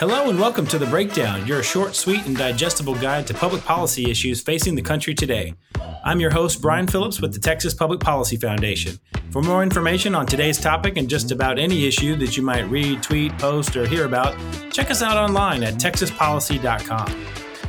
Hello and welcome to The Breakdown, your short, sweet, and digestible guide to public policy issues facing the country today. I'm your host, Brian Phillips with the Texas Public Policy Foundation. For more information on today's topic and just about any issue that you might read, tweet, post, or hear about, check us out online at texaspolicy.com.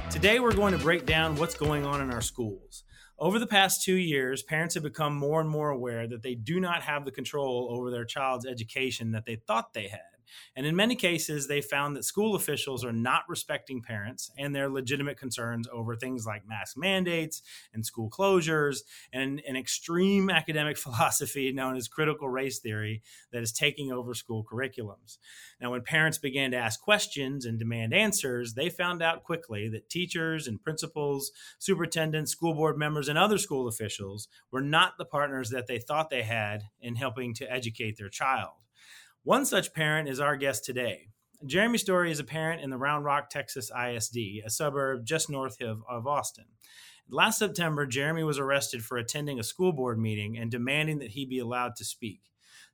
Today, we're going to break down what's going on in our schools. Over the past two years, parents have become more and more aware that they do not have the control over their child's education that they thought they had. And in many cases, they found that school officials are not respecting parents and their legitimate concerns over things like mask mandates and school closures and an extreme academic philosophy known as critical race theory that is taking over school curriculums. Now, when parents began to ask questions and demand answers, they found out quickly that teachers and principals, superintendents, school board members, and other school officials were not the partners that they thought they had in helping to educate their child. One such parent is our guest today. Jeremy Story is a parent in the Round Rock, Texas ISD, a suburb just north of, of Austin. Last September, Jeremy was arrested for attending a school board meeting and demanding that he be allowed to speak.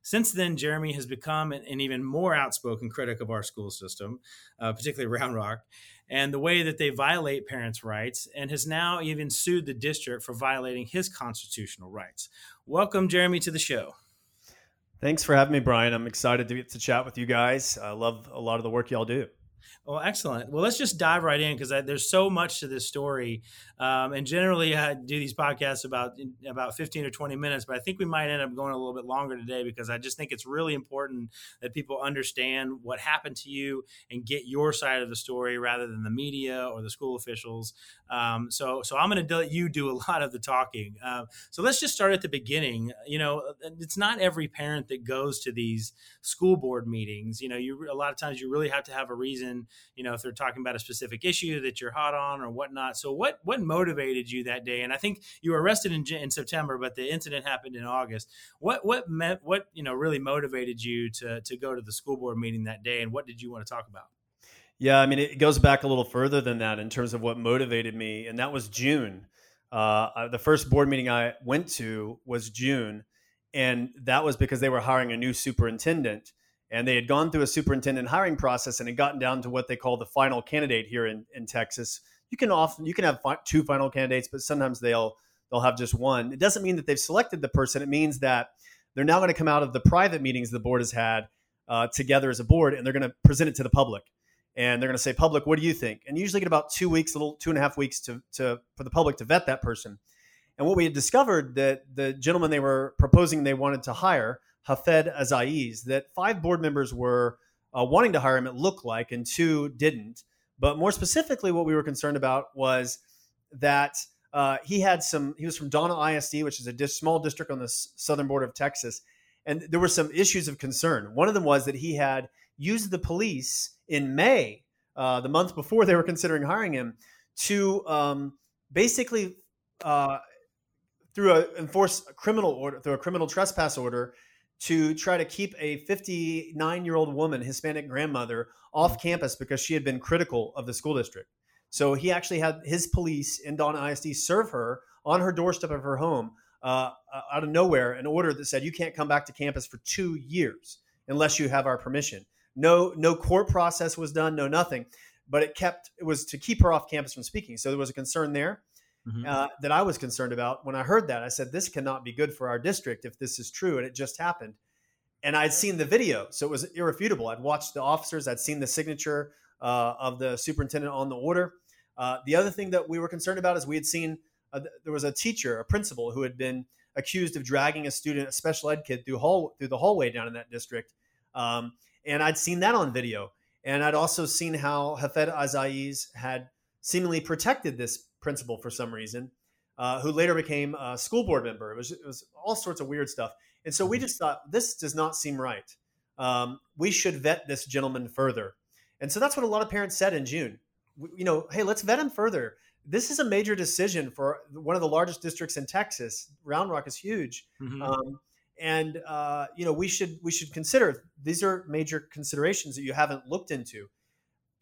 Since then, Jeremy has become an, an even more outspoken critic of our school system, uh, particularly Round Rock, and the way that they violate parents' rights, and has now even sued the district for violating his constitutional rights. Welcome, Jeremy, to the show. Thanks for having me, Brian. I'm excited to get to chat with you guys. I love a lot of the work y'all do. Well, excellent. Well, let's just dive right in because there's so much to this story. Um, and generally, I do these podcasts about about 15 or 20 minutes, but I think we might end up going a little bit longer today because I just think it's really important that people understand what happened to you and get your side of the story rather than the media or the school officials. Um, so, so I'm going to let you do a lot of the talking. Uh, so let's just start at the beginning. You know, it's not every parent that goes to these school board meetings. You know, you a lot of times you really have to have a reason you know if they're talking about a specific issue that you're hot on or whatnot. So what what motivated you that day? And I think you were arrested in, in September, but the incident happened in August. What what meant what you know really motivated you to to go to the school board meeting that day, and what did you want to talk about? Yeah, I mean, it goes back a little further than that in terms of what motivated me, and that was June. Uh, the first board meeting I went to was June, and that was because they were hiring a new superintendent and they had gone through a superintendent hiring process and had gotten down to what they call the final candidate here in, in Texas. You can often you can have fi- two final candidates, but sometimes they'll they'll have just one. It doesn't mean that they've selected the person. It means that they're now going to come out of the private meetings the board has had uh, together as a board, and they're going to present it to the public. And they're going to say, "Public, what do you think?" And usually get about two weeks, a little two and a half weeks to to for the public to vet that person. And what we had discovered that the gentleman they were proposing they wanted to hire Hafedh Azaiez that five board members were uh, wanting to hire him, it looked like, and two didn't. But more specifically, what we were concerned about was that uh, he had some, he was from Donna ISD, which is a dis- small district on the s- southern border of Texas. And there were some issues of concern. One of them was that he had used the police in May, uh, the month before they were considering hiring him, to um, basically uh, through a enforce a criminal order through a criminal trespass order to try to keep a 59 year old woman, Hispanic grandmother, off campus because she had been critical of the school district. So he actually had his police in Donna ISD serve her on her doorstep of her home uh, uh, out of nowhere an order that said you can't come back to campus for two years unless you have our permission. No, no court process was done, no nothing, but it kept it was to keep her off campus from speaking. So there was a concern there mm-hmm. uh, that I was concerned about. When I heard that, I said, "This cannot be good for our district if this is true." And it just happened. And I'd seen the video, so it was irrefutable. I'd watched the officers. I'd seen the signature uh, of the superintendent on the order. Uh, the other thing that we were concerned about is we had seen uh, there was a teacher, a principal, who had been accused of dragging a student, a special ed kid, through hall through the hallway down in that district. Um, and I'd seen that on video. And I'd also seen how Hafedh Azaiez had seemingly protected this principal for some reason, uh, who later became a school board member. It was, it was all sorts of weird stuff. And so we mm-hmm. just thought, this does not seem right. Um, we should vet this gentleman further. And so that's what a lot of parents said in June. You know, hey, let's vet him further. This is a major decision for one of the largest districts in Texas. Round Rock is huge. Mm-hmm. Um, and uh, you know we should we should consider these are major considerations that you haven't looked into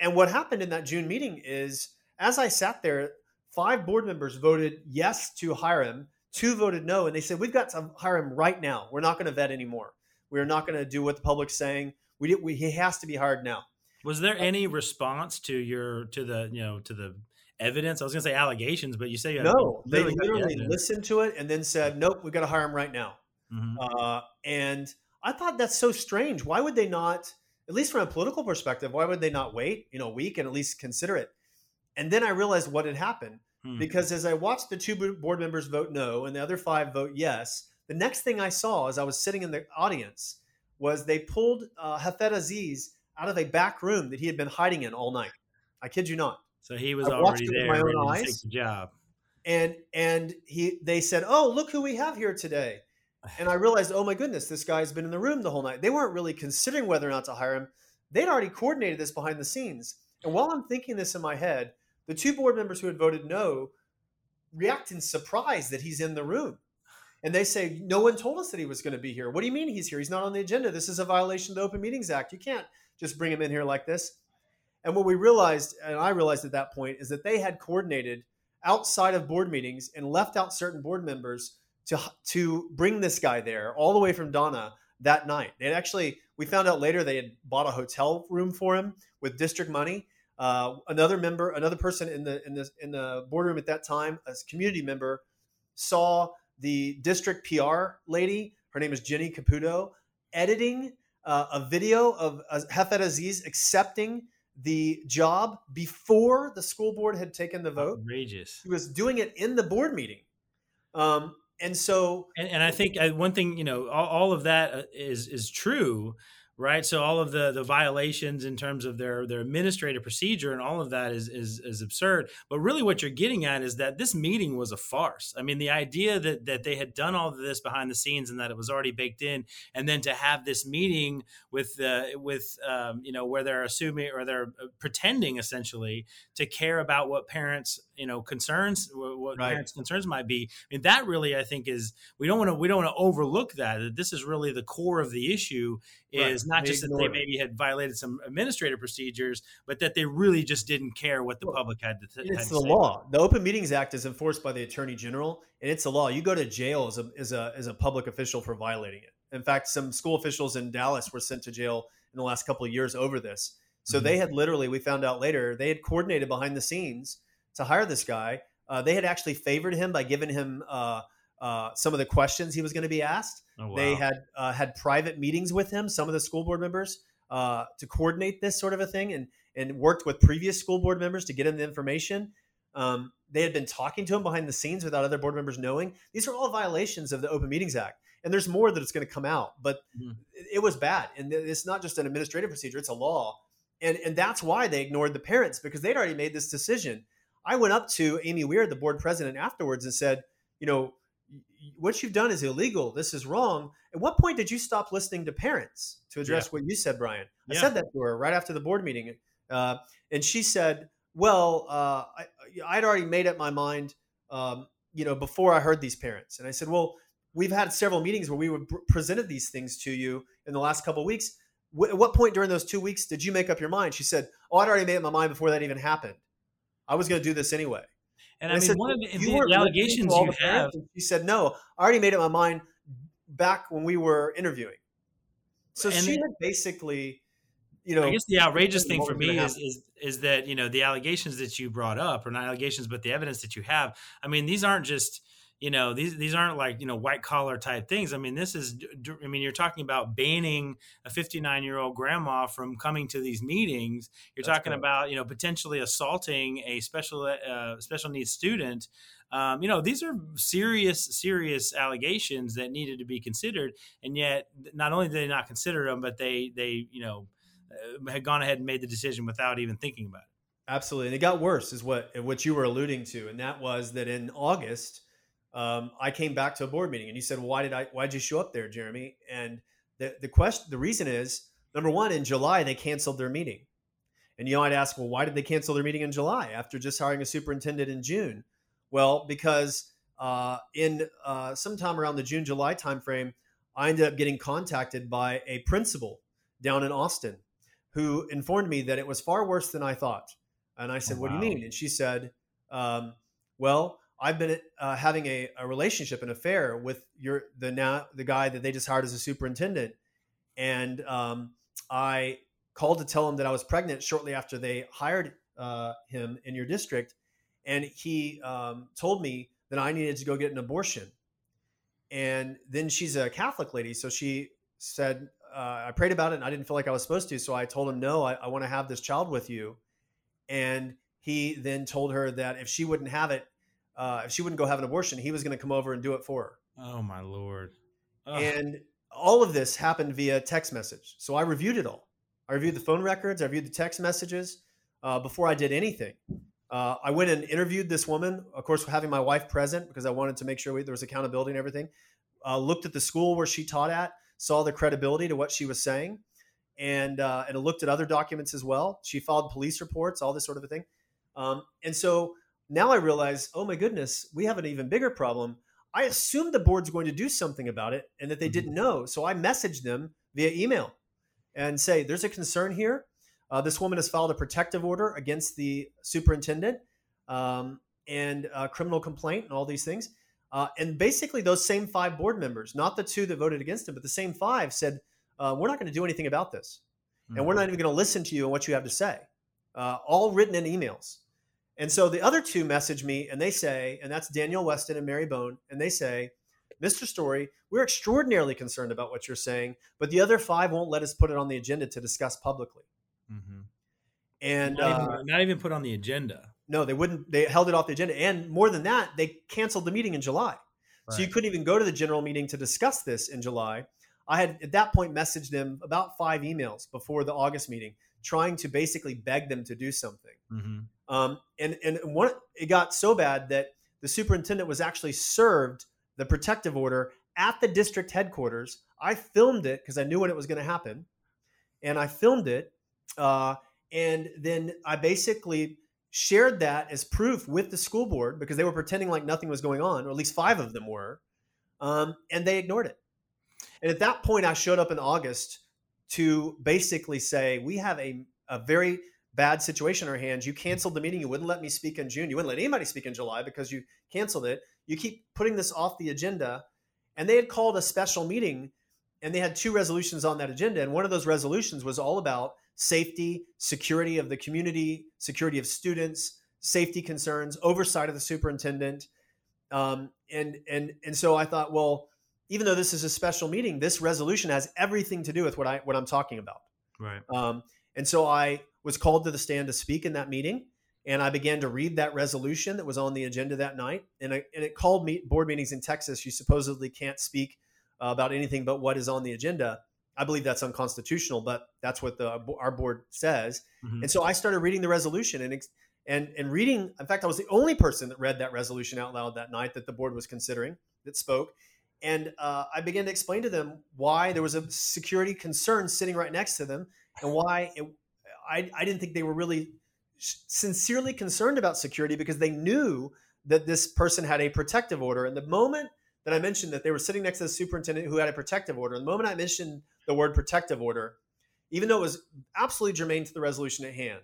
and what happened in that june meeting is as i sat there Five board members voted yes to hire him. Two voted no, and they said we've got to hire him right now. We're not going to vet anymore. We're not going to do what the public's saying. We, we he has to be hired now. Was there any response to your to the you know to the evidence? I was going to say allegations, but you say you no. They literally listened to it and then said, "Nope, we've got to hire him right now." Mm-hmm. Uh, and I thought that's so strange. Why would they not? At least from a political perspective, why would they not wait, you know, a week and at least consider it? And then I realized what had happened hmm. because as I watched the two board members vote no and the other five vote yes, the next thing I saw as I was sitting in the audience was they pulled uh, Hafedh Azaiez out of a back room that he had been hiding in all night. I kid you not. So he was I already there, my own eyes, the job. And and he they said, "Oh, look who we have here today." And I realized, "Oh my goodness, this guy's been in the room the whole night." They weren't really considering whether or not to hire him. They'd already coordinated this behind the scenes. And while I'm thinking this in my head, the two board members who had voted no react in surprise that he's in the room. And they say, No one told us that he was going to be here. What do you mean he's here? He's not on the agenda. This is a violation of the Open Meetings Act. You can't just bring him in here like this. And what we realized, and I realized at that point, is that they had coordinated outside of board meetings and left out certain board members to to bring this guy there all the way from Donna that night. They actually we found out later they had bought a hotel room for him with district money. Uh, another member, another person in the in the in the boardroom at that time, a community member, saw the district PR lady. Her name is Jenny Caputo, editing uh, a video of uh, Hafedh Azaiez accepting the job before the school board had taken the vote. Outrageous. He was doing it in the board meeting. Um, and so, and, and I think uh, one thing, you know, all, all of that uh, is is true, right? So all of the the violations in terms of their their administrative procedure and all of that is is is absurd. But really, what you're getting at is that this meeting was a farce. I mean, the idea that that they had done all of this behind the scenes and that it was already baked in, and then to have this meeting with uh, with um, you know where they're assuming or they're uh, pretending essentially to care about what parents you know concerns what right. parents concerns might be i mean that really i think is we don't want to we don't want to overlook that that this is really the core of the issue is right. not they just that they maybe had violated some administrative procedures but that they really just didn't care what the well, public had to, th- it's the law the open meetings act is enforced by the attorney general and it's a law you go to jail as a as a as a public official for violating it in fact some school officials in dallas were sent to jail in the last couple of years over this so mm-hmm. they had literally we found out later they had coordinated behind the scenes to hire this guy. Uh, they had actually favored him by giving him uh, uh, some of the questions he was going to be asked. Oh, wow. They had uh, had private meetings with him, some of the school board members, uh, to coordinate this sort of a thing, and and worked with previous school board members to get him the information. Um, they had been talking to him behind the scenes without other board members knowing. These are all violations of the Open Meetings Act, and there's more that it's going to come out. But mm-hmm. it, it was bad, and it's not just an administrative procedure; it's a law, and and that's why they ignored the parents because they'd already made this decision I went up to Amy Weir, the board president, afterwards and said, you know, what you've done is illegal. This is wrong. At what point did you stop listening to parents to address yeah. what you said, Brian? I yeah. said that to her right after the board meeting. Uh, and she said, well, uh, I, would already made up my mind, um, you know, before I heard these parents. And I said, well, we've had several meetings where we would presented these things to you in the last couple of weeks. W- at what point during those two weeks did you make up your mind? She said, oh, I'd already made up my mind before that even happened. I was going to do this anyway. And, and I, mean, said, one of the, the, the allegations you have. She said, no, I already made up my mind back when we were interviewing. So she had basically, you know. I guess the outrageous thing for me is, is is that you know the allegations that you brought up, or not allegations, but the evidence that you have. I mean, these aren't just you know these these aren't like you know white collar type things. I mean this is i mean you're talking about banning a 59 year old grandma from coming to these meetings. You're That's talking about you know potentially assaulting a special uh, special needs student. Um, you know these are serious serious allegations that needed to be considered and yet not only did they not consider them but they they you know uh, had gone ahead and made the decision without even thinking about it. Absolutely and it got worse is what what you were alluding to and that was that in august um, I came back to a board meeting and you said, well, why did I, why did you show up there, Jeremy? And the, the question, the reason is number one, in July, they canceled their meeting. And you know I'd ask, well, why did they cancel their meeting in July after just hiring a superintendent in June? Well, because uh, in uh, sometime around the June July timeframe, I ended up getting contacted by a principal down in Austin who informed me that it was far worse than I thought. And I said, oh, wow. "What do you mean?" And she said, um, "Well, I've been uh, having a, a, relationship, an affair with your the now the guy that they just hired as a superintendent, and um, I called to tell him that I was pregnant shortly after they hired uh, him in your district, and he um, told me that I needed to go get an abortion. And then she's a Catholic lady, so she said, uh, I prayed about it and I didn't feel like I was supposed to. So I told him, no, I, I want to have this child with you. And he then told her that if she wouldn't have it, uh, if she wouldn't go have an abortion, he was going to come over and do it for her. Oh, my Lord. Ugh. And all of this happened via text message. So I reviewed it all. I reviewed the phone records, I reviewed the text messages uh, before I did anything. Uh, I went and interviewed this woman, of course, having my wife present because I wanted to make sure we, there was accountability and everything. Uh, looked at the school where she taught at, saw the credibility to what she was saying, and uh, and looked at other documents as well. She filed police reports, all this sort of a thing. Um, and so now I realize, oh my goodness, we have an even bigger problem. I assumed the board's going to do something about it and that they mm-hmm. didn't know. So I messaged them via email and say, there's a concern here. Uh, this woman has filed a protective order against the superintendent um, and a criminal complaint and all these things. Uh, and basically, those same five board members, not the two that voted against him, but the same five said, uh, We're not going to do anything about this. Mm-hmm. And we're not mm-hmm. even going to listen to you and what you have to say. Uh, all written in emails. And so the other two message me and they say, and that's Danielle Weston and Mary Bone, and they say, Mr. Story, we're extraordinarily concerned about what you're saying, but the other five won't let us put it on the agenda to discuss publicly. Mm-hmm. And not, uh, even, not, even, put on the agenda. No, they wouldn't. They held it off the agenda, and more than that, they canceled the meeting in July. Right. So you couldn't even go to the general meeting to discuss this in July. I had at that point messaged them about five emails before the August meeting, trying to basically beg them to do something. Mm-hmm. Um, and and one, it got so bad that the superintendent was actually served the protective order at the district headquarters. I filmed it because I knew when it was going to happen, and I filmed it uh, and then I basically shared that as proof with the school board because they were pretending like nothing was going on, or at least five of them were, um, and they ignored it. And at that point, I showed up in August to basically say, we have a, a very bad situation in our hands. You canceled the meeting. You wouldn't let me speak in June. You wouldn't let anybody speak in July because you canceled it. You keep putting this off the agenda. And they had called a special meeting and they had two resolutions on that agenda. And one of those resolutions was all about safety, security of the community, security of students, safety concerns, oversight of the superintendent. Um, and and and so I thought, well, even though this is a special meeting, this resolution has everything to do with what I what I'm talking about. Right. Um, and so I was called to the stand to speak in that meeting, and I began to read that resolution that was on the agenda that night. And, I, and it called me board meetings in Texas. You supposedly can't speak uh, about anything but what is on the agenda. I believe that's unconstitutional, but that's what the our board says. Mm-hmm. And so I started reading the resolution and and and reading. In fact, I was the only person that read that resolution out loud that night that the board was considering that spoke. And uh, I began to explain to them why there was a security concern sitting right next to them, and why it, I I didn't think they were really sincerely concerned about security because they knew that this person had a protective order. And the moment that I mentioned that they were sitting next to the superintendent who had a protective order, the moment I mentioned the word protective order, even though it was absolutely germane to the resolution at hand.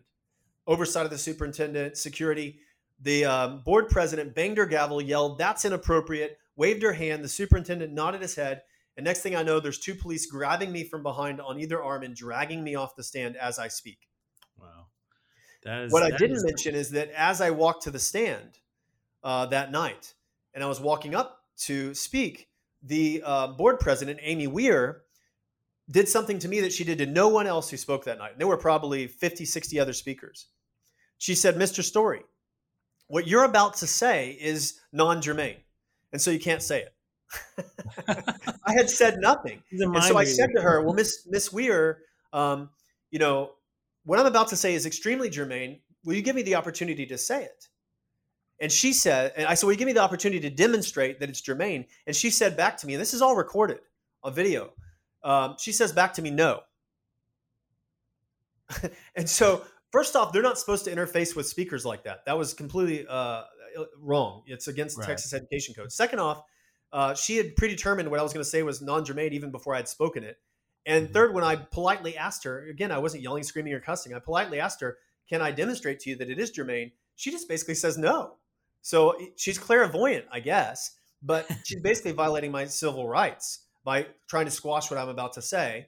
Oversight of the superintendent, security. The um, board president banged her gavel, yelled, That's inappropriate, waved her hand. The superintendent nodded his head. And next thing I know, there's two police grabbing me from behind on either arm and dragging me off the stand as I speak. Wow. That is, what I didn't is... mention is that as I walked to the stand uh, that night and I was walking up to speak, the uh, board president, Amy Weir, did something to me that she did to no one else who spoke that night. There were probably 50, 60 other speakers. She said, Mr. Story, what you're about to say is non germane. And so you can't say it. I had said nothing. And so I said to her, Well, Miss Miss Weir, um, you know, what I'm about to say is extremely germane. Will you give me the opportunity to say it? And she said, and I said, Will you give me the opportunity to demonstrate that it's germane? And she said back to me, and this is all recorded on video. Um, she says back to me, no. and so, first off, they're not supposed to interface with speakers like that. That was completely uh, wrong. It's against the right. Texas Education Code. Second off, uh, she had predetermined what I was going to say was non germane even before I had spoken it. And mm-hmm. third, when I politely asked her, again, I wasn't yelling, screaming, or cussing. I politely asked her, Can I demonstrate to you that it is germane? She just basically says no. So she's clairvoyant, I guess, but she's basically violating my civil rights by trying to squash what I'm about to say.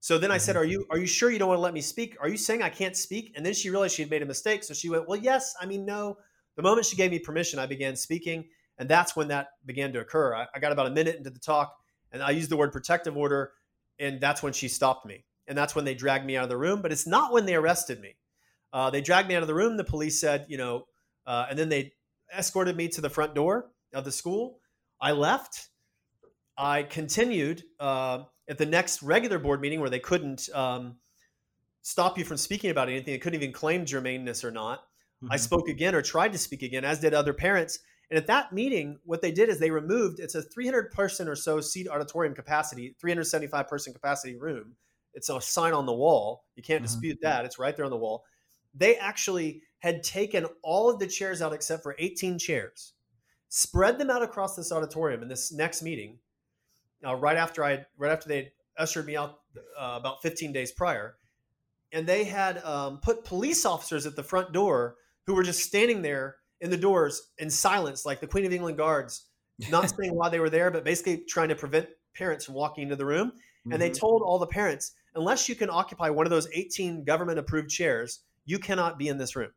So then I said. "Are you are you sure you don't want to let me speak? Are you saying I can't speak?" And then she realized she had made a mistake, so she went, "Well, yes. I mean, no." The moment she gave me permission, I began speaking, and that's when that began to occur. I, I got about a minute into the talk, and I used the word protective order, and that's when she stopped me, and that's when they dragged me out of the room. But it's not when they arrested me. Uh, they dragged me out of the room. The police said, you know, uh, and then they escorted me to the front door of the school. I left. I continued uh, at the next regular board meeting where they couldn't um, stop you from speaking about anything. They couldn't even claim germaneness or not. I Mhm. spoke again or tried to speak again, as did other parents. And at that meeting, what they did is they removed it's a 300 person or so seat auditorium capacity, 375 person capacity room. It's a sign on the wall. You can't Mhm. dispute that. It's right there on the wall. They actually had taken all of the chairs out except for 18 chairs, spread them out across this auditorium in this next meeting. Uh, right after I, right after they ushered me out uh, about 15 days prior, and they had um, put police officers at the front door who were just standing there in the doors in silence, like the Queen of England guards, not saying why they were there, but basically trying to prevent parents from walking into the room. And they Mhm. told all the parents, unless you can occupy one of those 18 government approved chairs, you cannot be in this room.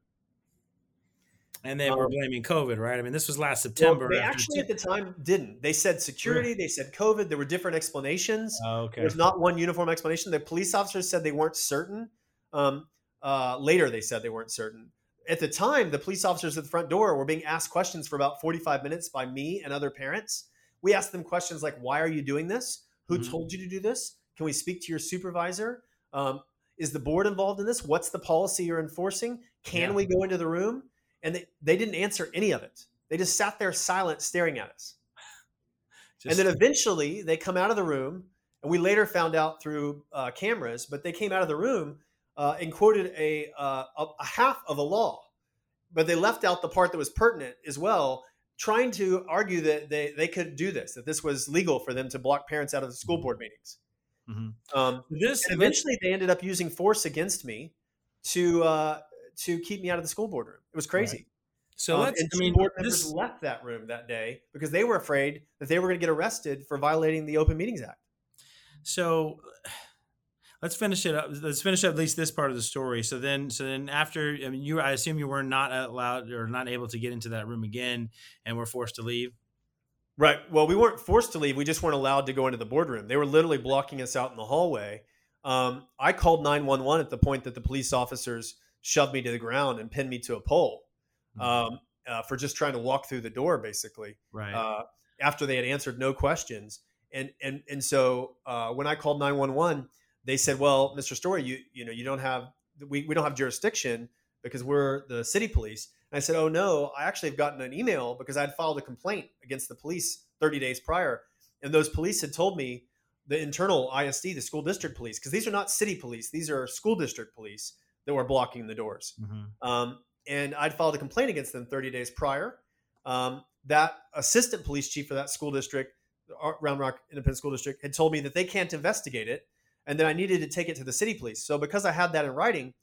and they were um, blaming COVID, right? I mean, this was last Well, September. they actually at the time didn't. They said security, they said COVID, there were different explanations. Oh, okay. There's not one uniform explanation. The police officers said they weren't certain. Um, uh, later, they said they weren't certain. At the time, the police officers at the front door were being asked questions for about 45 minutes by me and other parents. We asked them questions like, Why are you doing this? Who Mhm. told you to do this? Can we speak to your supervisor? Um, is the board involved in this? What's the policy you're enforcing? Can Yeah. we go into the room? And they, they didn't answer any of it. They just sat there silent, staring at us Just- and then eventually they come out of the room and we later found out through uh, cameras but they came out of the room uh, and quoted a, uh, a, a half of a law but they left out the part that was pertinent as well trying to argue that they, they could do this that this was legal for them to block parents out of the school board meetings Mhm. um, this eventually they ended up using force against me to uh, to keep me out of the school board room it was crazy so um, let's. and I mean, board members this, left that room that day because they were afraid that they were going to get arrested for violating the Open Meetings Act. so let's finish it up. Let's finish up at least this part of the story. So then, so then after, I mean, you, I assume you were not allowed or not able to get into that room again, and were forced to leave. Right. Well, we weren't forced to leave. We just weren't allowed to go into the boardroom. They were literally blocking us out in the hallway. Um, I called 911 at the point that the police officers shoved me to the ground and pinned me to a pole um, uh, for just trying to walk through the door, basically. Right. uh, after they had answered no questions. And and and so uh, when I called nine one one, they said, "Well, Mr. Story, you you know you don't have we, we don't have jurisdiction because we're the city police." And I said, "Oh no, I actually have gotten an email because I'd filed a complaint against the police thirty days prior, and those police had told me the internal ISD, the school district police, because these are not city police; these are school district police that were blocking the doors." Mhm. Um, and I'd filed a complaint against them 30 days prior. Um, that assistant police chief for that school district, Round Rock Independent School District, had told me that they can't investigate it and then I needed to take it to the city police. So because I had that in writing,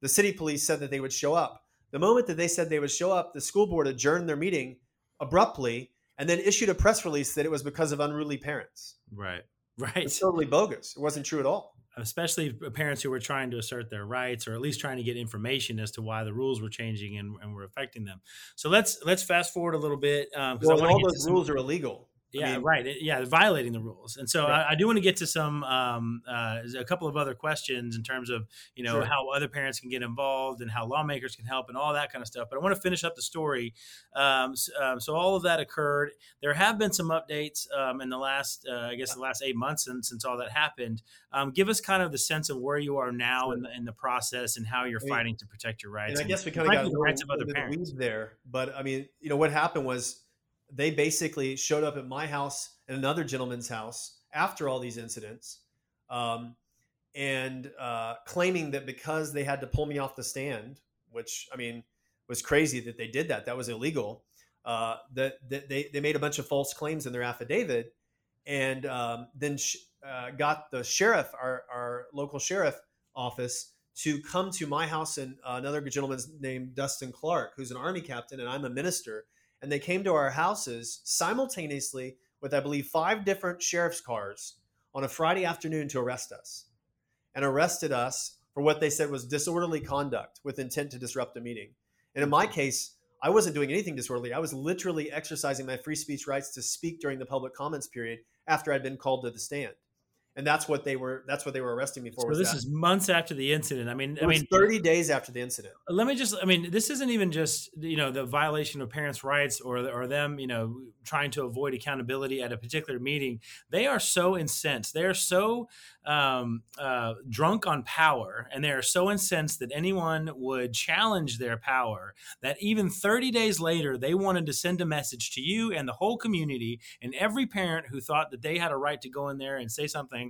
the city police said that they would show up. The moment that they said they would show up, the school board adjourned their meeting abruptly and then issued a press release that it was because of unruly parents. Right. It's Right. totally bogus. It wasn't true at all. Especially uh, parents who were trying to assert their rights, or at least trying to get information as to why the rules were changing and, and were affecting them. So let's let's fast forward a little bit um, because Well, I all to get to those some- rules are illegal. I Yeah, mean- right. Yeah, violating the rules. And so Right. I, I do want to get to some um, uh, a couple of other questions in terms of you know Sure. how other parents can get involved and how lawmakers can help and all that kind of stuff. But I want to finish up the story. Um, so, um, so all of that occurred. There have been some updates um, in the last, uh, I guess, the last eight months since since all that happened. Um, give us kind of the sense of where you are now Sure. in, the, in the process and how you're I mean, fighting to protect your rights. and I guess we kind of got the rights of other parents. there. But I mean, you know, what happened was they basically showed up at my house and another gentleman's house after all these incidents, um, and uh, claiming that because they had to pull me off the stand, which I mean was crazy that they did that. That was illegal. Uh, that, that they they made a bunch of false claims in their affidavit, and um, then sh- uh, got the sheriff, our our local sheriff office, to come to my house and another gentleman named Dustin Clark, who's an army captain, and I'm a minister. And they came to our houses simultaneously with, I believe, five different sheriff's cars on a Friday afternoon to arrest us. and arrested us for what they said was disorderly conduct with intent to disrupt a meeting. And in my case, I wasn't doing anything disorderly. I was literally exercising my free speech rights to speak during the public comments period after I'd been called to the stand and that's what they were that's what they were arresting me for so this that. is months after the incident. I mean i mean 30 days after the incident. Let me just i mean this isn't even just you know the violation of parents rights or or them you know trying to avoid accountability at a particular meeting. They are so incensed. They are so um, uh, drunk on power and they are so incensed that anyone would challenge their power that even 30 days later they wanted to send a message to you and the whole community and every parent who thought that they had a right to go in there and say something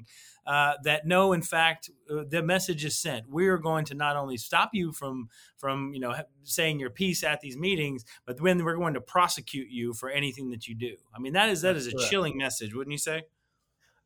uh, that no, in fact, uh, the message is sent. We are going to not only stop you from from you know saying your piece at these meetings, but then we're going to prosecute you for anything that you do. I mean, that is that is a correct. chilling message, wouldn't you say?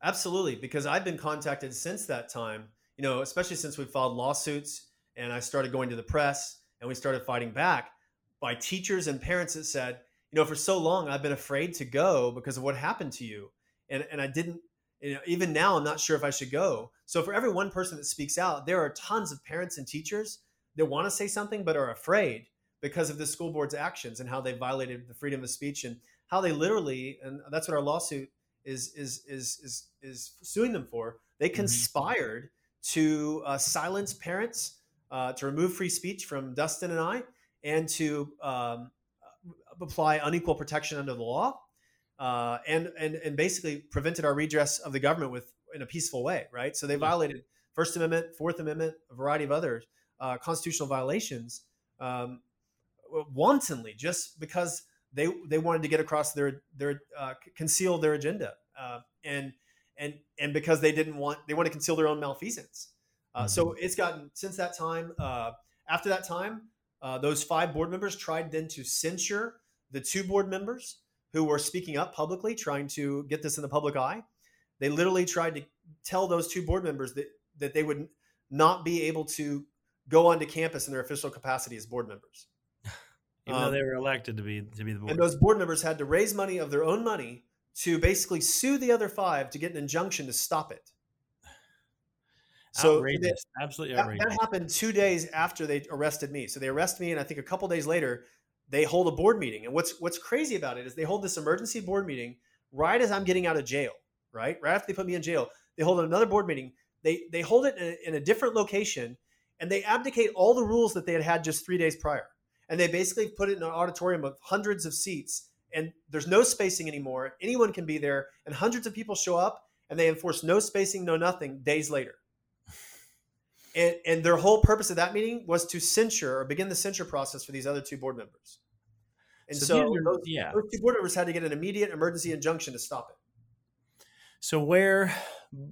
Absolutely, because I've been contacted since that time. You know, especially since we filed lawsuits and I started going to the press and we started fighting back by teachers and parents that said, you know, for so long I've been afraid to go because of what happened to you. And, and I didn't you know, even now, I'm not sure if I should go. So for every one person that speaks out, there are tons of parents and teachers that want to say something but are afraid because of the school board's actions and how they violated the freedom of speech and how they literally, and that's what our lawsuit is is is is is suing them for. They mm-hmm. conspired to uh, silence parents, uh, to remove free speech from Dustin and I, and to um, apply unequal protection under the law uh, and and and basically prevented our redress of the government with in a peaceful way, right? So they mm-hmm. violated First Amendment, Fourth Amendment, a variety of other uh, constitutional violations um, wantonly, just because they they wanted to get across their their uh, conceal their agenda, uh, and and and because they didn't want they want to conceal their own malfeasance. Uh, mm-hmm. So it's gotten since that time. Uh, after that time, those five board members tried then to censure the two board members who were speaking up publicly, trying to get this in the public eye. They literally tried to tell those two board members that, that they would not be able to go onto campus in their official capacity as board members. Even um, though they were elected to be to be the board. And those board members had to raise money of their own money to basically sue the other five to get an injunction to stop it. So outrageous. They, absolutely outrageous. That, that, happened two days after they arrested me. So they arrested me, and I think a couple days later, they hold a board meeting. And what's what's crazy about it is they hold this emergency board meeting right as I'm getting out of jail, right? Right after they put me in jail, they hold another board meeting. They they hold it in a, in a different location, and they abdicate all the rules that they had had just three days prior. And they basically put it in an auditorium of hundreds of seats, and there's no spacing anymore. Anyone can be there, and hundreds of people show up, and they enforce no spacing, no nothing. Days later. And, and their whole purpose of that meeting was to censure or begin the censure process for these other two board members. And so, so are, those, yeah. those two board members had to get an immediate emergency injunction to stop it. So where,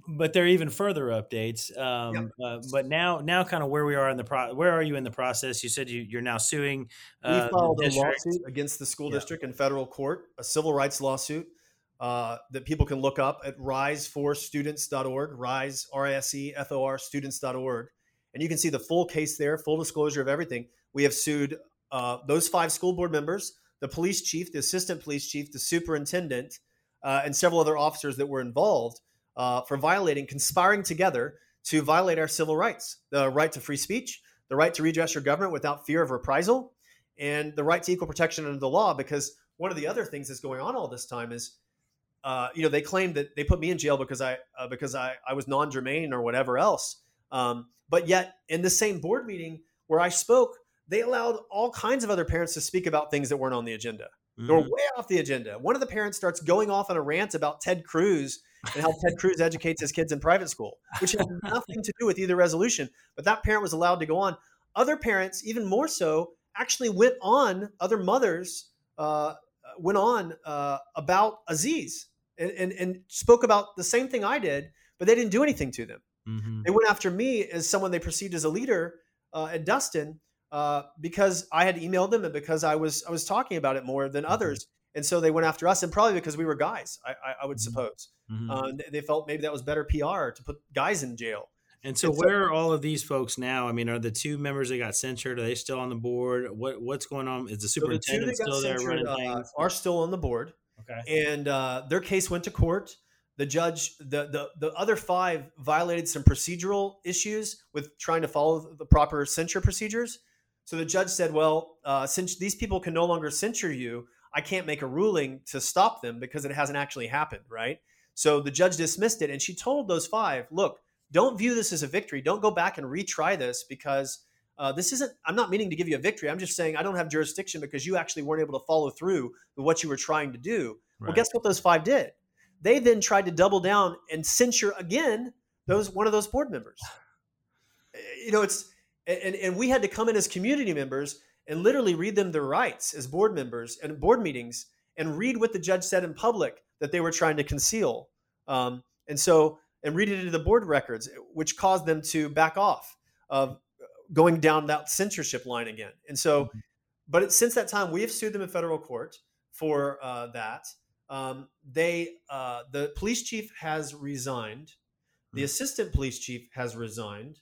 but there are even further updates. Um, yep. uh, but now, now, kind of where we are in the pro, where are you in the process? You said you, are now suing. Uh, we filed a lawsuit against the school district in federal court, a civil rights lawsuit uh, that people can look up at riseforstudents.org, rise r i s e f o r students.org and you can see the full case there, full disclosure of everything. We have sued uh, those five school board members, the police chief, the assistant police chief, the superintendent, uh, and several other officers that were involved uh, for violating, conspiring together to violate our civil rights the right to free speech, the right to redress your government without fear of reprisal, and the right to equal protection under the law. Because one of the other things that's going on all this time is. Uh, you know, they claimed that they put me in jail because I uh, because I, I was non germane or whatever else. Um, but yet, in the same board meeting where I spoke, they allowed all kinds of other parents to speak about things that weren't on the agenda. Mm-hmm. They were way off the agenda. One of the parents starts going off on a rant about Ted Cruz and how Ted Cruz educates his kids in private school, which has nothing to do with either resolution. But that parent was allowed to go on. Other parents, even more so, actually went on. Other mothers uh, went on uh, about Azaiez and, and, and spoke about the same thing I did, but they didn't do anything to them. Mm-hmm. They went after me as someone they perceived as a leader uh, at Dustin uh, because I had emailed them and because I was I was talking about it more than mm-hmm. others. And so they went after us, and probably because we were guys, I, I, I would mm-hmm. suppose. Mm-hmm. Uh, they felt maybe that was better PR to put guys in jail. And so, where are all of these folks now? I mean, are the two members that got censured? Are they still on the board? What What's going on? Is the superintendent so the still there running uh, things? Are still on the board. Okay. And uh, their case went to court. The judge, the, the the other five violated some procedural issues with trying to follow the proper censure procedures. So the judge said, "Well, uh, since these people can no longer censure you, I can't make a ruling to stop them because it hasn't actually happened, right?" So the judge dismissed it, and she told those five, "Look, don't view this as a victory. Don't go back and retry this because." Uh, this isn't i'm not meaning to give you a victory i'm just saying i don't have jurisdiction because you actually weren't able to follow through with what you were trying to do right. well guess what those five did they then tried to double down and censure again those one of those board members you know it's and, and we had to come in as community members and literally read them their rights as board members and board meetings and read what the judge said in public that they were trying to conceal um, and so and read it into the board records which caused them to back off of going down that censorship line again. And so, mm-hmm. but since that time, we have sued them in federal court for uh, that. Um, they, uh, the police chief has resigned. The mm-hmm. assistant police chief has resigned.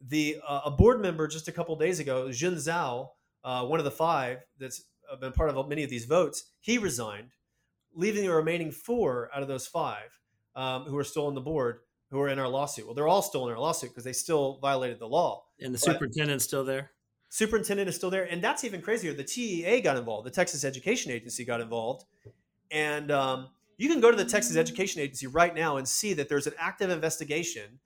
The uh, a board member just a couple days ago, Jun Xiao, uh, one of the five that's been part of many of these votes, he resigned, leaving the remaining four out of those five um, who are still on the board who are in our lawsuit. Well, they're all still in our lawsuit because they still violated the law. And the superintendent's still there. Superintendent is still there, and that's even crazier. The TEA got involved. The Texas Education Agency got involved, and um, you can go to the Texas Education Agency right now and see that there's an active investigation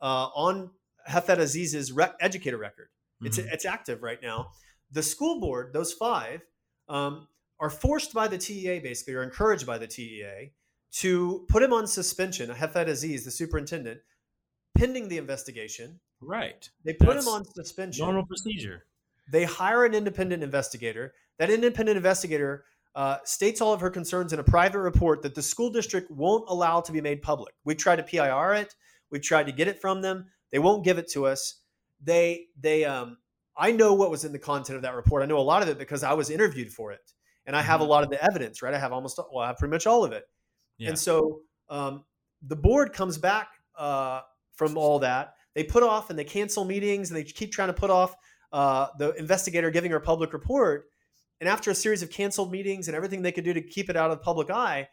uh, on Hafedh Azaiez's rec- educator record. It's mm-hmm. it's active right now. The school board, those five, um, are forced by the TEA basically, or encouraged by the TEA to put him on suspension, Hafedh Azaiez, the superintendent, pending the investigation. Right. They put That's him on suspension. Normal procedure. They hire an independent investigator. That independent investigator uh, states all of her concerns in a private report that the school district won't allow to be made public. We tried to PIR it. We tried to get it from them. They won't give it to us. They they um I know what was in the content of that report. I know a lot of it because I was interviewed for it, and I have mm-hmm. a lot of the evidence. Right, I have almost well, I have pretty much all of it. Yeah. And so um, the board comes back uh, from all that. They put off and they cancel meetings and they keep trying to put off uh, the investigator giving her public report. And after a series of canceled meetings and everything they could do to keep it out of the public eye,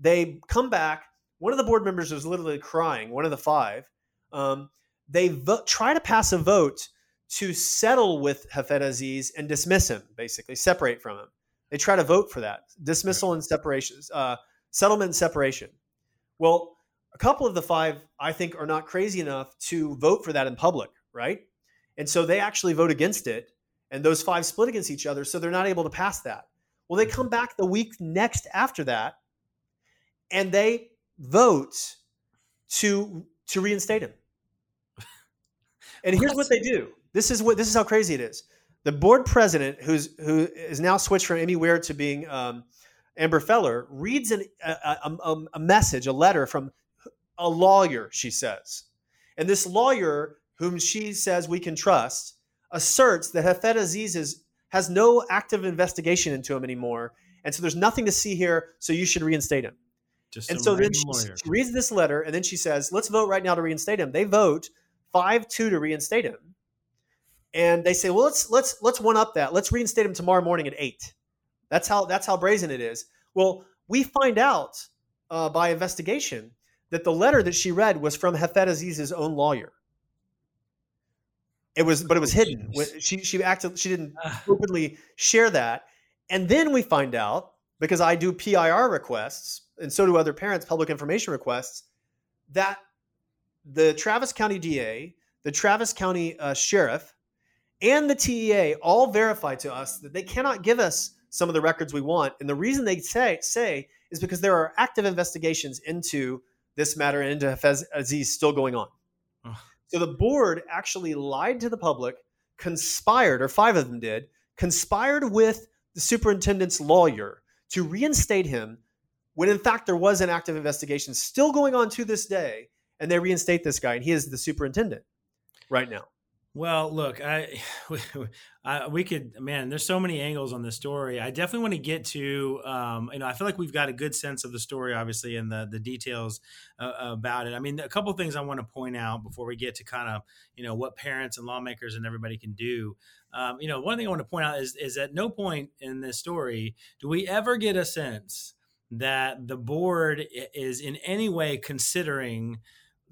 they come back. One of the board members was literally crying, one of the five. Um, they vo- try to pass a vote to settle with Hafedh Azaiez and dismiss him, basically, separate from him. They try to vote for that dismissal and separation, Uh, settlement and separation. Well, a couple of the five, I think, are not crazy enough to vote for that in public, right? And so they actually vote against it, and those five split against each other, so they're not able to pass that. Well, they come back the week next after that, and they vote to to reinstate him. And here's what they do. This is what this is how crazy it is. The board president, who's who is now switched from Amy Weir to being um, Amber Feller reads an, a, a, a, message, a letter from a lawyer, she says. And this lawyer, whom she says we can trust, asserts that Hafedh Azaiez is, has no active investigation into him anymore. And so there's nothing to see here, so you should reinstate him. Just and so then she, she, reads this letter, and then she says, let's vote right now to reinstate him. They vote 5 2 to reinstate him. And they say, well, let's let's let's one up that. Let's reinstate him tomorrow morning at eight. That's how that's how brazen it is. Well, we find out uh, by investigation that the letter that she read was from Hafedh Azaiez's own lawyer. It was, but it was hidden. She she acted she didn't ah. openly share that, and then we find out because I do PIR requests and so do other parents public information requests that the Travis County DA, the Travis County uh, Sheriff, and the TEA all verify to us that they cannot give us some of the records we want. And the reason they say say is because there are active investigations into this matter and into Hafedh Azaiez still going on. So the board actually lied to the public, conspired, or five of them did, conspired with the superintendent's lawyer to reinstate him when in fact there was an active investigation still going on to this day. And they reinstate this guy, and he is the superintendent right now. Well, look, I, I, we could, man. There's so many angles on this story. I definitely want to get to, um, you know, I feel like we've got a good sense of the story, obviously, and the the details uh, about it. I mean, a couple things I want to point out before we get to kind of, you know, what parents and lawmakers and everybody can do. Um, you know, one thing I want to point out is is at no point in this story do we ever get a sense that the board is in any way considering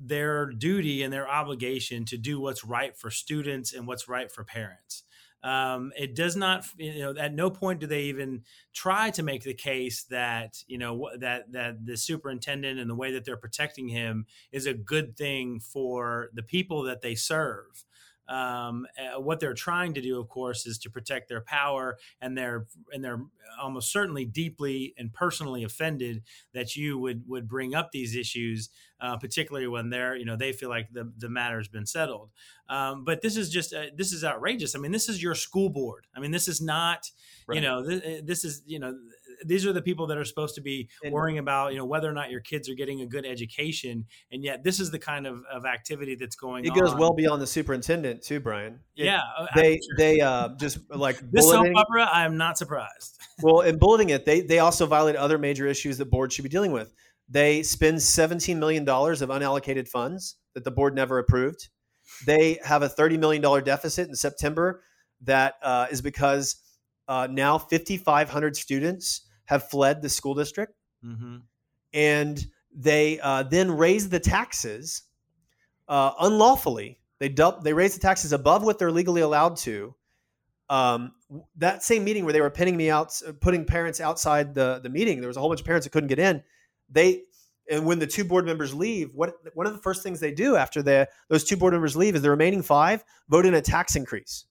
their duty and their obligation to do what's right for students and what's right for parents. Um, it does not, you know, at no point do they even try to make the case that, you know, that that the superintendent and the way that they're protecting him is a good thing for the people that they serve. Um, uh, what they're trying to do, of course, is to protect their power, and they're and they're almost certainly deeply and personally offended that you would would bring up these issues, uh, particularly when they're you know they feel like the the matter's been settled. Um, but this is just uh, this is outrageous. I mean, this is your school board. I mean, this is not right. you know th- this is you know these are the people that are supposed to be worrying about you know whether or not your kids are getting a good education and yet this is the kind of, of activity that's going it on. goes well beyond the superintendent too brian it, yeah uh, they sure. they uh, just like this soap opera i am not surprised well in bulleting it they they also violate other major issues that boards should be dealing with they spend 17 million dollars of unallocated funds that the board never approved they have a 30 million dollar deficit in september that uh, is because uh, now 5500 students have fled the school district, mm-hmm. and they uh, then raise the taxes uh, unlawfully. They dump, they raise the taxes above what they're legally allowed to. Um, that same meeting where they were pinning me out, putting parents outside the the meeting, there was a whole bunch of parents that couldn't get in. They and when the two board members leave, what one of the first things they do after the those two board members leave is the remaining five vote in a tax increase.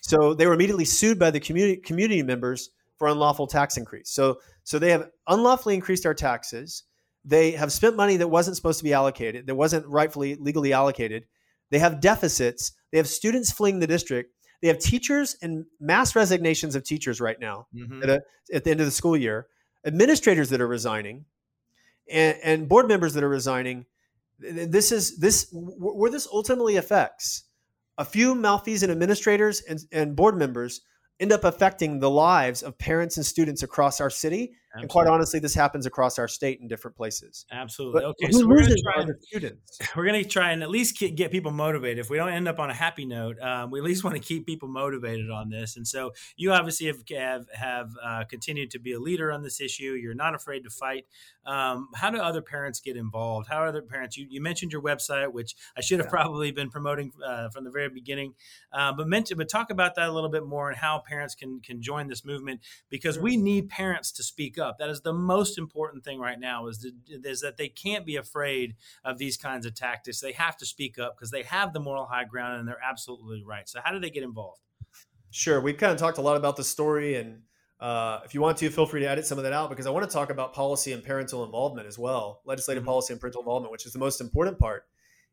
So they were immediately sued by the community community members for unlawful tax increase. So so they have unlawfully increased our taxes. They have spent money that wasn't supposed to be allocated, that wasn't rightfully legally allocated. They have deficits. They have students fleeing the district. They have teachers and mass resignations of teachers right now mm-hmm. at, a, at, the end of the school year. Administrators that are resigning, and, and board members that are resigning. This is this where this ultimately affects a few malfeasant administrators and, and board members end up affecting the lives of parents and students across our city. Absolutely. And quite honestly, this happens across our state in different places. Absolutely. But okay, so we're going to try and, students. We're going to try and at least get people motivated. If we don't end up on a happy note, um, we at least want to keep people motivated on this. And so you obviously have have, have uh, continued to be a leader on this issue. You're not afraid to fight. Um, how do other parents get involved? How are other parents? You, you mentioned your website, which I should have yeah. probably been promoting uh, from the very beginning. Uh, but mention, but talk about that a little bit more and how parents can can join this movement because we need parents to speak up. That is the most important thing right now is, the, is that they can't be afraid of these kinds of tactics. They have to speak up because they have the moral high ground and they're absolutely right. So how do they get involved? Sure. We've kind of talked a lot about the story and uh, if you want to, feel free to edit some of that out because I want to talk about policy and parental involvement as well, legislative mm-hmm. policy and parental involvement, which is the most important part.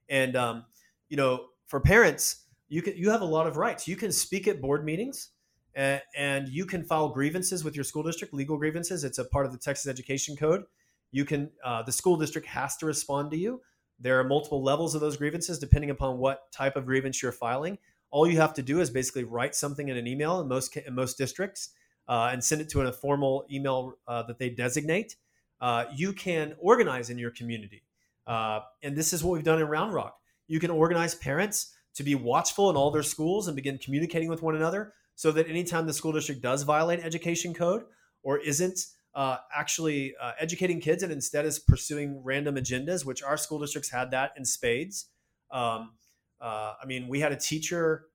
And um, you know, for parents, you can you have a lot of rights. You can speak at board meetings and, you can file grievances with your school district, legal grievances. It's a part of the Texas Education Code. You can uh, the school district has to respond to you. There are multiple levels of those grievances depending upon what type of grievance you're filing. All you have to do is basically write something in an email in most in most districts uh, and send it to a formal email uh, that they designate. Uh, you can organize in your community, uh, and this is what we've done in Round Rock. You can organize parents to be watchful in all their schools and begin communicating with one another so that anytime the school district does violate education code or isn't uh, actually uh, educating kids and instead is pursuing random agendas, which our school districts had that in spades. Um, uh, I mean, we had a teacher.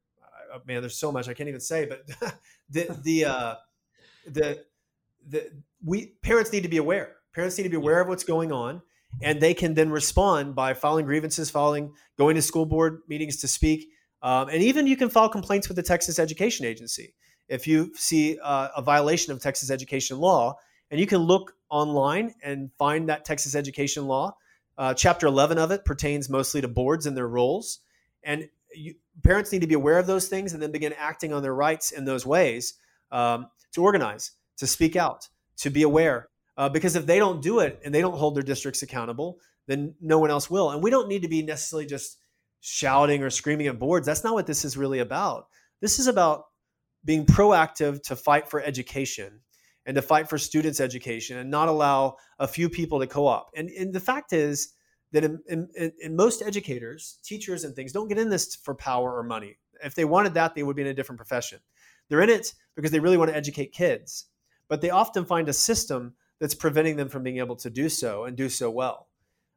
Uh, man, there's so much I can't even say, but the the uh, the the we parents need to be aware. Parents need to be aware of what's going on, and they can then respond by filing grievances, filing, going to school board meetings to speak, um, and even you can file complaints with the Texas Education Agency if you see uh, a violation of Texas education law. And you can look online and find that Texas education law. Uh, chapter 11 of it pertains mostly to boards and their roles. And you, parents need to be aware of those things and then begin acting on their rights in those ways um, to organize, to speak out, to be aware. Uh, because if they don't do it and they don't hold their districts accountable, then no one else will. And we don't need to be necessarily just shouting or screaming at boards. That's not what this is really about. This is about being proactive to fight for education and to fight for students' education and not allow a few people to co op. And, and the fact is that in, in, in, most educators, teachers, and things don't get in this for power or money. If they wanted that, they would be in a different profession. They're in it because they really want to educate kids, but they often find a system that's preventing them from being able to do so and do so well.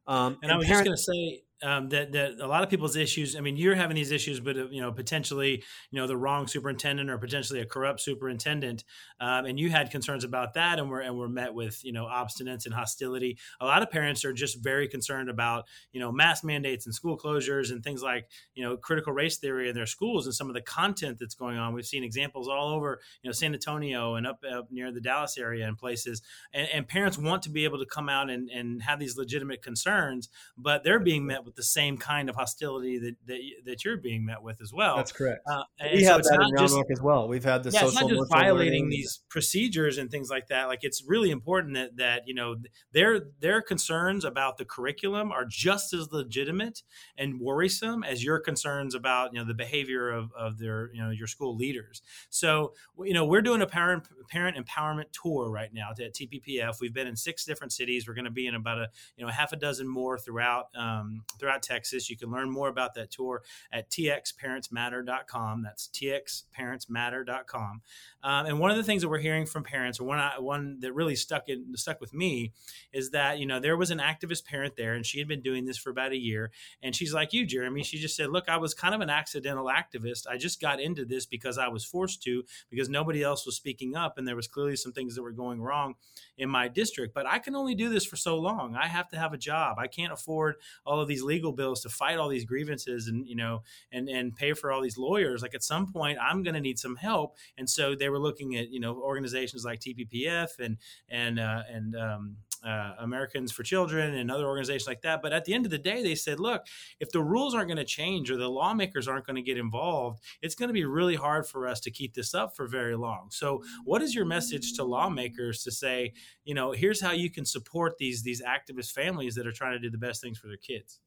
Um, and, and, I was parent- just going to say, um, that that a lot of people's issues. I mean, you're having these issues, but uh, you know, potentially, you know, the wrong superintendent or potentially a corrupt superintendent, um, and you had concerns about that, and we're and we're met with you know obstinance and hostility. A lot of parents are just very concerned about you know mask mandates and school closures and things like you know critical race theory in their schools and some of the content that's going on. We've seen examples all over you know San Antonio and up, up near the Dallas area and places, and, and parents want to be able to come out and, and have these legitimate concerns, but they're being met with the same kind of hostility that that, that you're being met with as well. That's correct. Uh, we have so that in Round Rock as well. We've had the yeah, social it's not just violating these procedures and things like that. Like it's really important that that you know their their concerns about the curriculum are just as legitimate and worrisome as your concerns about you know the behavior of, of their you know your school leaders. So you know we're doing a parent parent empowerment tour right now at TPPF. We've been in six different cities. We're going to be in about a you know half a dozen more throughout um, throughout Texas. You can learn more about that tour at txparentsmatter.com. That's txparentsmatter.com. Um, and one of the things that we're hearing from parents, or one one that really stuck in stuck with me, is that you know there was an activist parent there, and she had been doing this for about a year, and she's like you, Jeremy. She just said, "Look, I was kind of an accidental activist. I just got into this because I was forced to, because nobody else was speaking up, and there was clearly some things that were going wrong in my district. But I can only do this for so long. I have to have a job. I can't afford all of these legal bills to fight all these grievances and you know and and pay for all these lawyers like at some point i'm going to need some help and so they were looking at you know organizations like tppf and and uh, and um, uh, Americans for Children and other organizations like that. But at the end of the day, they said, look, if the rules aren't going to change or the lawmakers aren't going to get involved, it's going to be really hard for us to keep this up for very long. So, what is your message to lawmakers to say, you know, here's how you can support these these activist families that are trying to do the best things for their kids?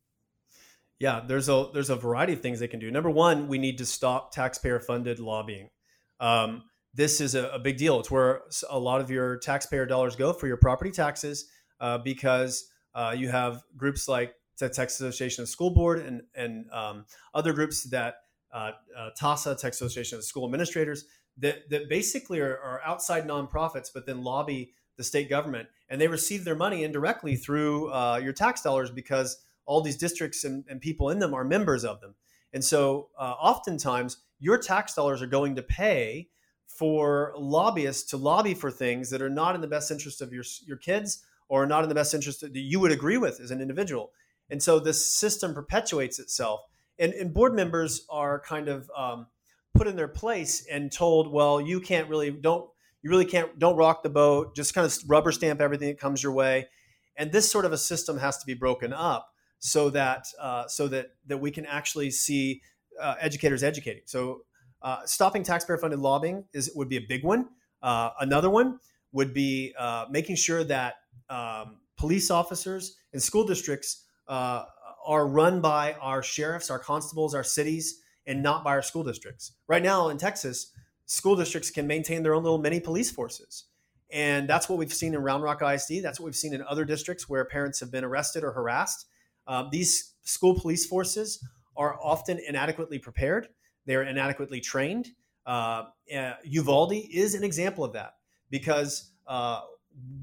Yeah, there's a there's a variety of things they can do. Number one, we need to stop taxpayer funded lobbying. Um, this is a, a, big deal. It's where a lot of your taxpayer dollars go for your property taxes uh, because uh, you have groups like the Texas Association of School Board and, and um, other groups that uh, uh TASA, Texas Association of School Administrators, that, that basically are, are, outside nonprofits, but then lobby the state government. And they receive their money indirectly through uh, your tax dollars because all these districts and, and, people in them are members of them. And so uh, oftentimes your tax dollars are going to pay for lobbyists to lobby for things that are not in the best interest of your your kids or not in the best interest that you would agree with as an individual. And so this system perpetuates itself. And, and board members are kind of um, put in their place and told, well, you can't really don't you really can't don't rock the boat. Just kind of rubber stamp everything that comes your way. And this sort of a system has to be broken up so that uh, so that that we can actually see uh, educators educating. So uh, stopping taxpayer-funded lobbying is would be a big one. Uh, another one would be uh, making sure that um, police officers and school districts uh, are run by our sheriffs, our constables, our cities, and not by our school districts. Right now in Texas, school districts can maintain their own little mini police forces. And that's what we've seen in Round Rock ISD. That's what we've seen in other districts where parents have been arrested or harassed. Um, these school police forces are often inadequately prepared they're inadequately trained. Uh, uh, Uvalde is an example of that because uh,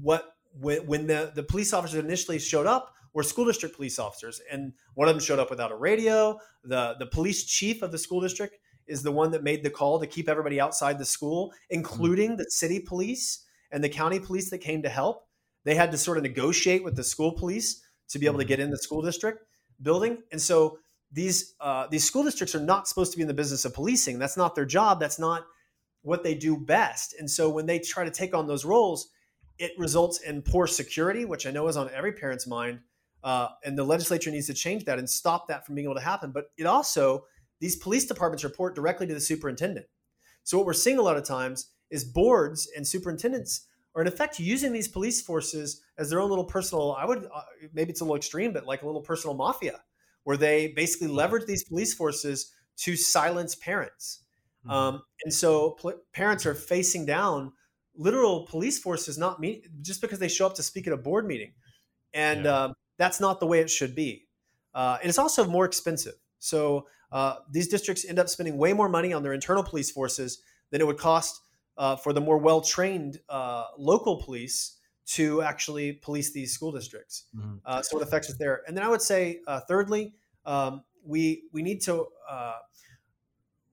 what when, when the, the police officers initially showed up were school district police officers, and one of them showed up without a radio. The the police chief of the school district is the one that made the call to keep everybody outside the school, including mm-hmm. the city police and the county police that came to help. They had to sort of negotiate with the school police to be able to mm-hmm. get in the school district building, and so these uh, these school districts are not supposed to be in the business of policing. That's not their job. That's not what they do best. And so when they try to take on those roles, it results in poor security, which I know is on every parent's mind. Uh, and the legislature needs to change that and stop that from being able to happen. But it also these police departments report directly to the superintendent. So what we're seeing a lot of times is boards and superintendents are in effect using these police forces as their own little personal. I would uh, maybe it's a little extreme, but like a little personal mafia where they basically leverage these police forces to silence parents. Mm-hmm. Um, and so pl- parents are facing down literal police forces, not me, just because they show up to speak at a board meeting. And yeah. uh, that's not the way it should be. Uh, and it's also more expensive. So uh, these districts end up spending way more money on their internal police forces than it would cost uh, for the more well trained uh, local police to actually police these school districts. Mm-hmm. Uh, so it affects us there. And then I would say, uh, thirdly, um, we we need to uh,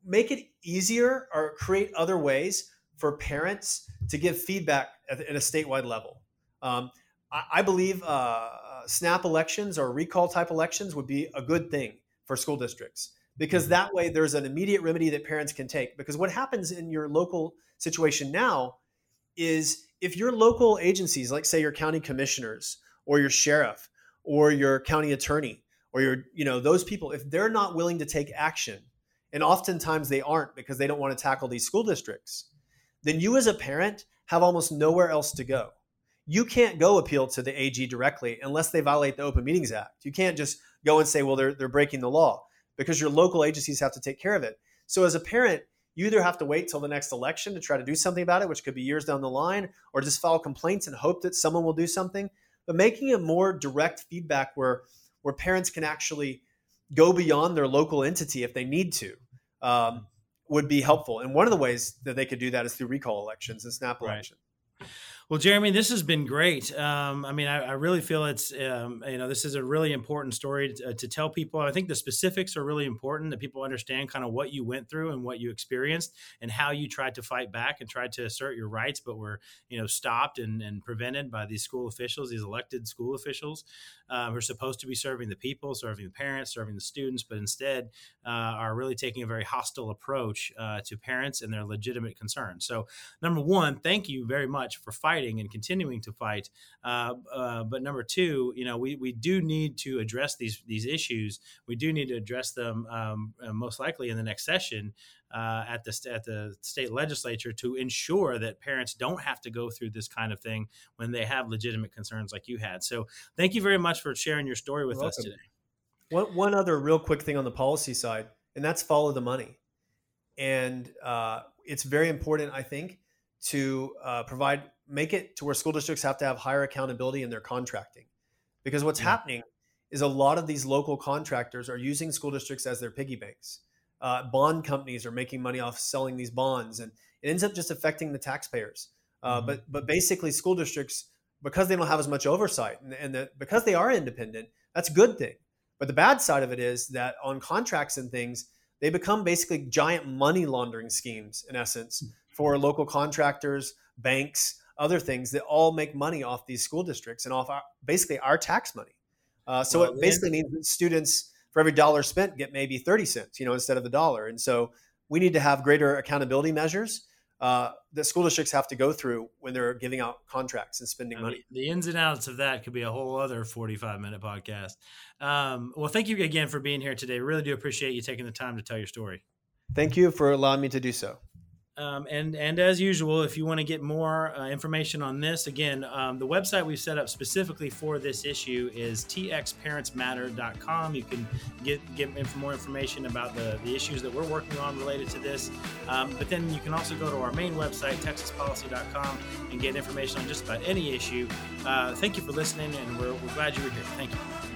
make it easier or create other ways for parents to give feedback at, at a statewide level. Um, I, I, believe uh, snap elections or recall type elections would be a good thing for school districts because mm-hmm. that way there's an immediate remedy that parents can take. Because what happens in your local situation now is if your local agencies, like say your county commissioners or your sheriff or your county attorney or your, you know, those people, if they're not willing to take action, and oftentimes they aren't because they don't want to tackle these school districts, then you as a parent have almost nowhere else to go. You can't go appeal to the AG directly unless they violate the Open Meetings Act. You can't just go and say, well, they're, they're breaking the law because your local agencies have to take care of it. So as a parent, you either have to wait till the next election to try to do something about it, which could be years down the line, or just file complaints and hope that someone will do something. But making a more direct feedback where where parents can actually go beyond their local entity if they need to um, would be helpful. And one of the ways that they could do that is through recall elections and snap right. election. Well, Jeremy, this has been great. Um, I mean, I, I, really feel it's um, you know this is a really important story to, uh, to, tell people. I think the specifics are really important that people understand kind of what you went through and what you experienced and how you tried to fight back and tried to assert your rights, but were you know stopped and, and prevented by these school officials, these elected school officials uh, who are supposed to be serving the people, serving the parents, serving the students, but instead uh, are really taking a very hostile approach uh, to parents and their legitimate concerns. So, number one, thank you very much for fighting fighting and continuing to fight. Uh, uh, but number two, you know, we, we do need to address these these issues. We do need to address them um, uh, most likely in the next session uh, at the at the state legislature to ensure that parents don't have to go through this kind of thing when they have legitimate concerns like you had. So, thank you very much for sharing your story with us today. One one other real quick thing on the policy side, and that's follow the money, and uh, it's very important, I think, to uh, provide make it to where school districts have to have higher accountability in their contracting. Because what's yeah. happening is a lot of these local contractors are using school districts as their piggy banks. Uh, bond companies are making money off selling these bonds, and it ends up just affecting the taxpayers. Uh, mm-hmm. But but basically, school districts because they don't have as much oversight, and, and the, because they are independent, that's a good thing. But the bad side of it is that on contracts and things, they become basically giant money laundering schemes in essence hmm. for local contractors, banks, other things that all make money off these school districts and off our, basically our tax money. Uh, so well, it basically means that students for every dollar spent get maybe 30 cents, you know, instead of the dollar. And so we need to have greater accountability measures uh, that school districts have to go through when they're giving out contracts and spending money. The ins and outs of that could be a whole other 45 minute podcast. Um, well, thank you again for being here today. Really do appreciate you taking the time to tell your story. Thank you for allowing me to do so. Um, and and as usual, if you want to get more uh, information on this, again, um, the website we've set up specifically for this issue is txparentsmatter.com. You can get get more information about the, the issues that we're working on related to this. Um, but then you can also go to our main website, texaspolicy.com, and get information on just about any issue. Uh, thank you for listening, and we're, we're glad you were here. Thank you.